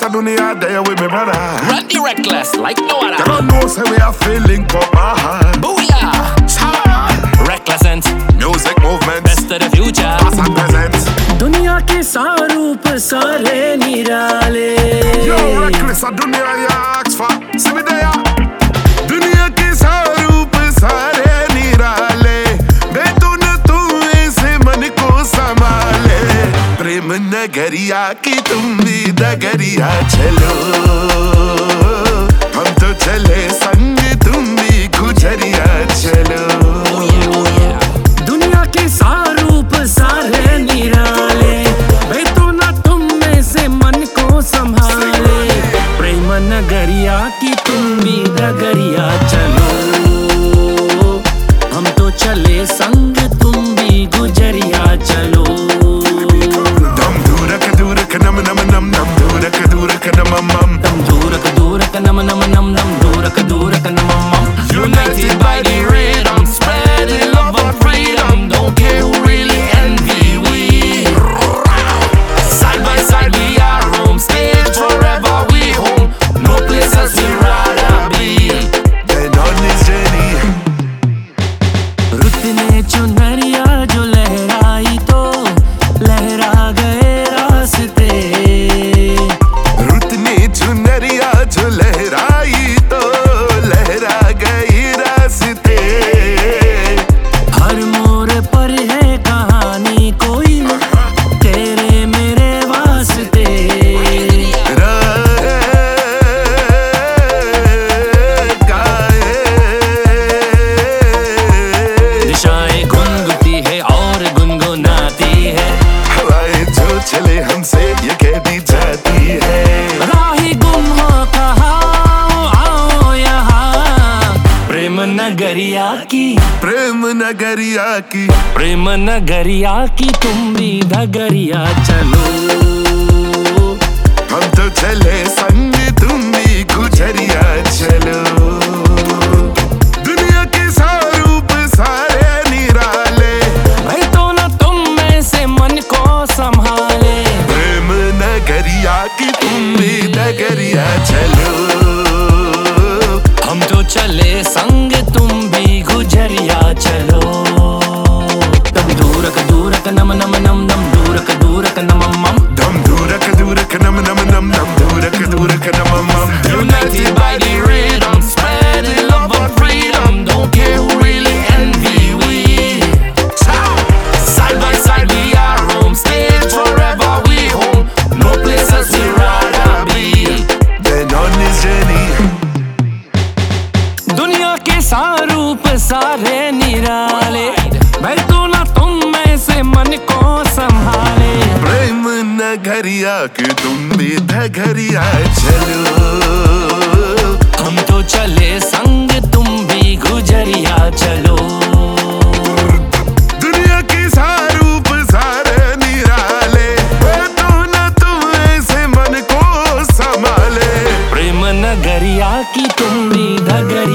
reckless, I dunia there with me brother. Run the reckless like no other. You don't know, say we are feeling up my heart. Booyah! Reckless and Music movement, best of the future. past and present. दुनिया के सारूप सारे निराले Yo, reckless, I dunia ya ask for. See me there. नगरिया की तुम भी डगरिया चलो। हम तो चले संग तुम भी गुजरिया। चुनरिया जो लहराई तो लहरा गई रास्ते। हर मोड़ पर है कहानी कोई तेरे मेरे वास्ते। दिशाएँ गुनगुती है और गुनगुनाती है। हवाएँ जो चले हमसे नगरिया की। प्रेम नगरिया की। प्रेम नगरिया की तुम भी डगरिया चलो। हम तो चले संग तुम भी गुजरिया चलो। दुनिया के सारूप सारे निराले। भाई तो ना तुम में से मन को संभाले। प्रेम नगरिया की तुम भी नगरिया चलो। संग तुम भी गुजरिया चलो। तब दूरक दूरक नम नम नम नम दूरक दूरक तक तुम घरिया चलो हम तो चले संग तुम भी गुजरिया चलो। दुनिया के सारूप सारे निराले तो न तुम ऐसे मन को संभाले। प्रेम नगरिया की तुम भी धगरिया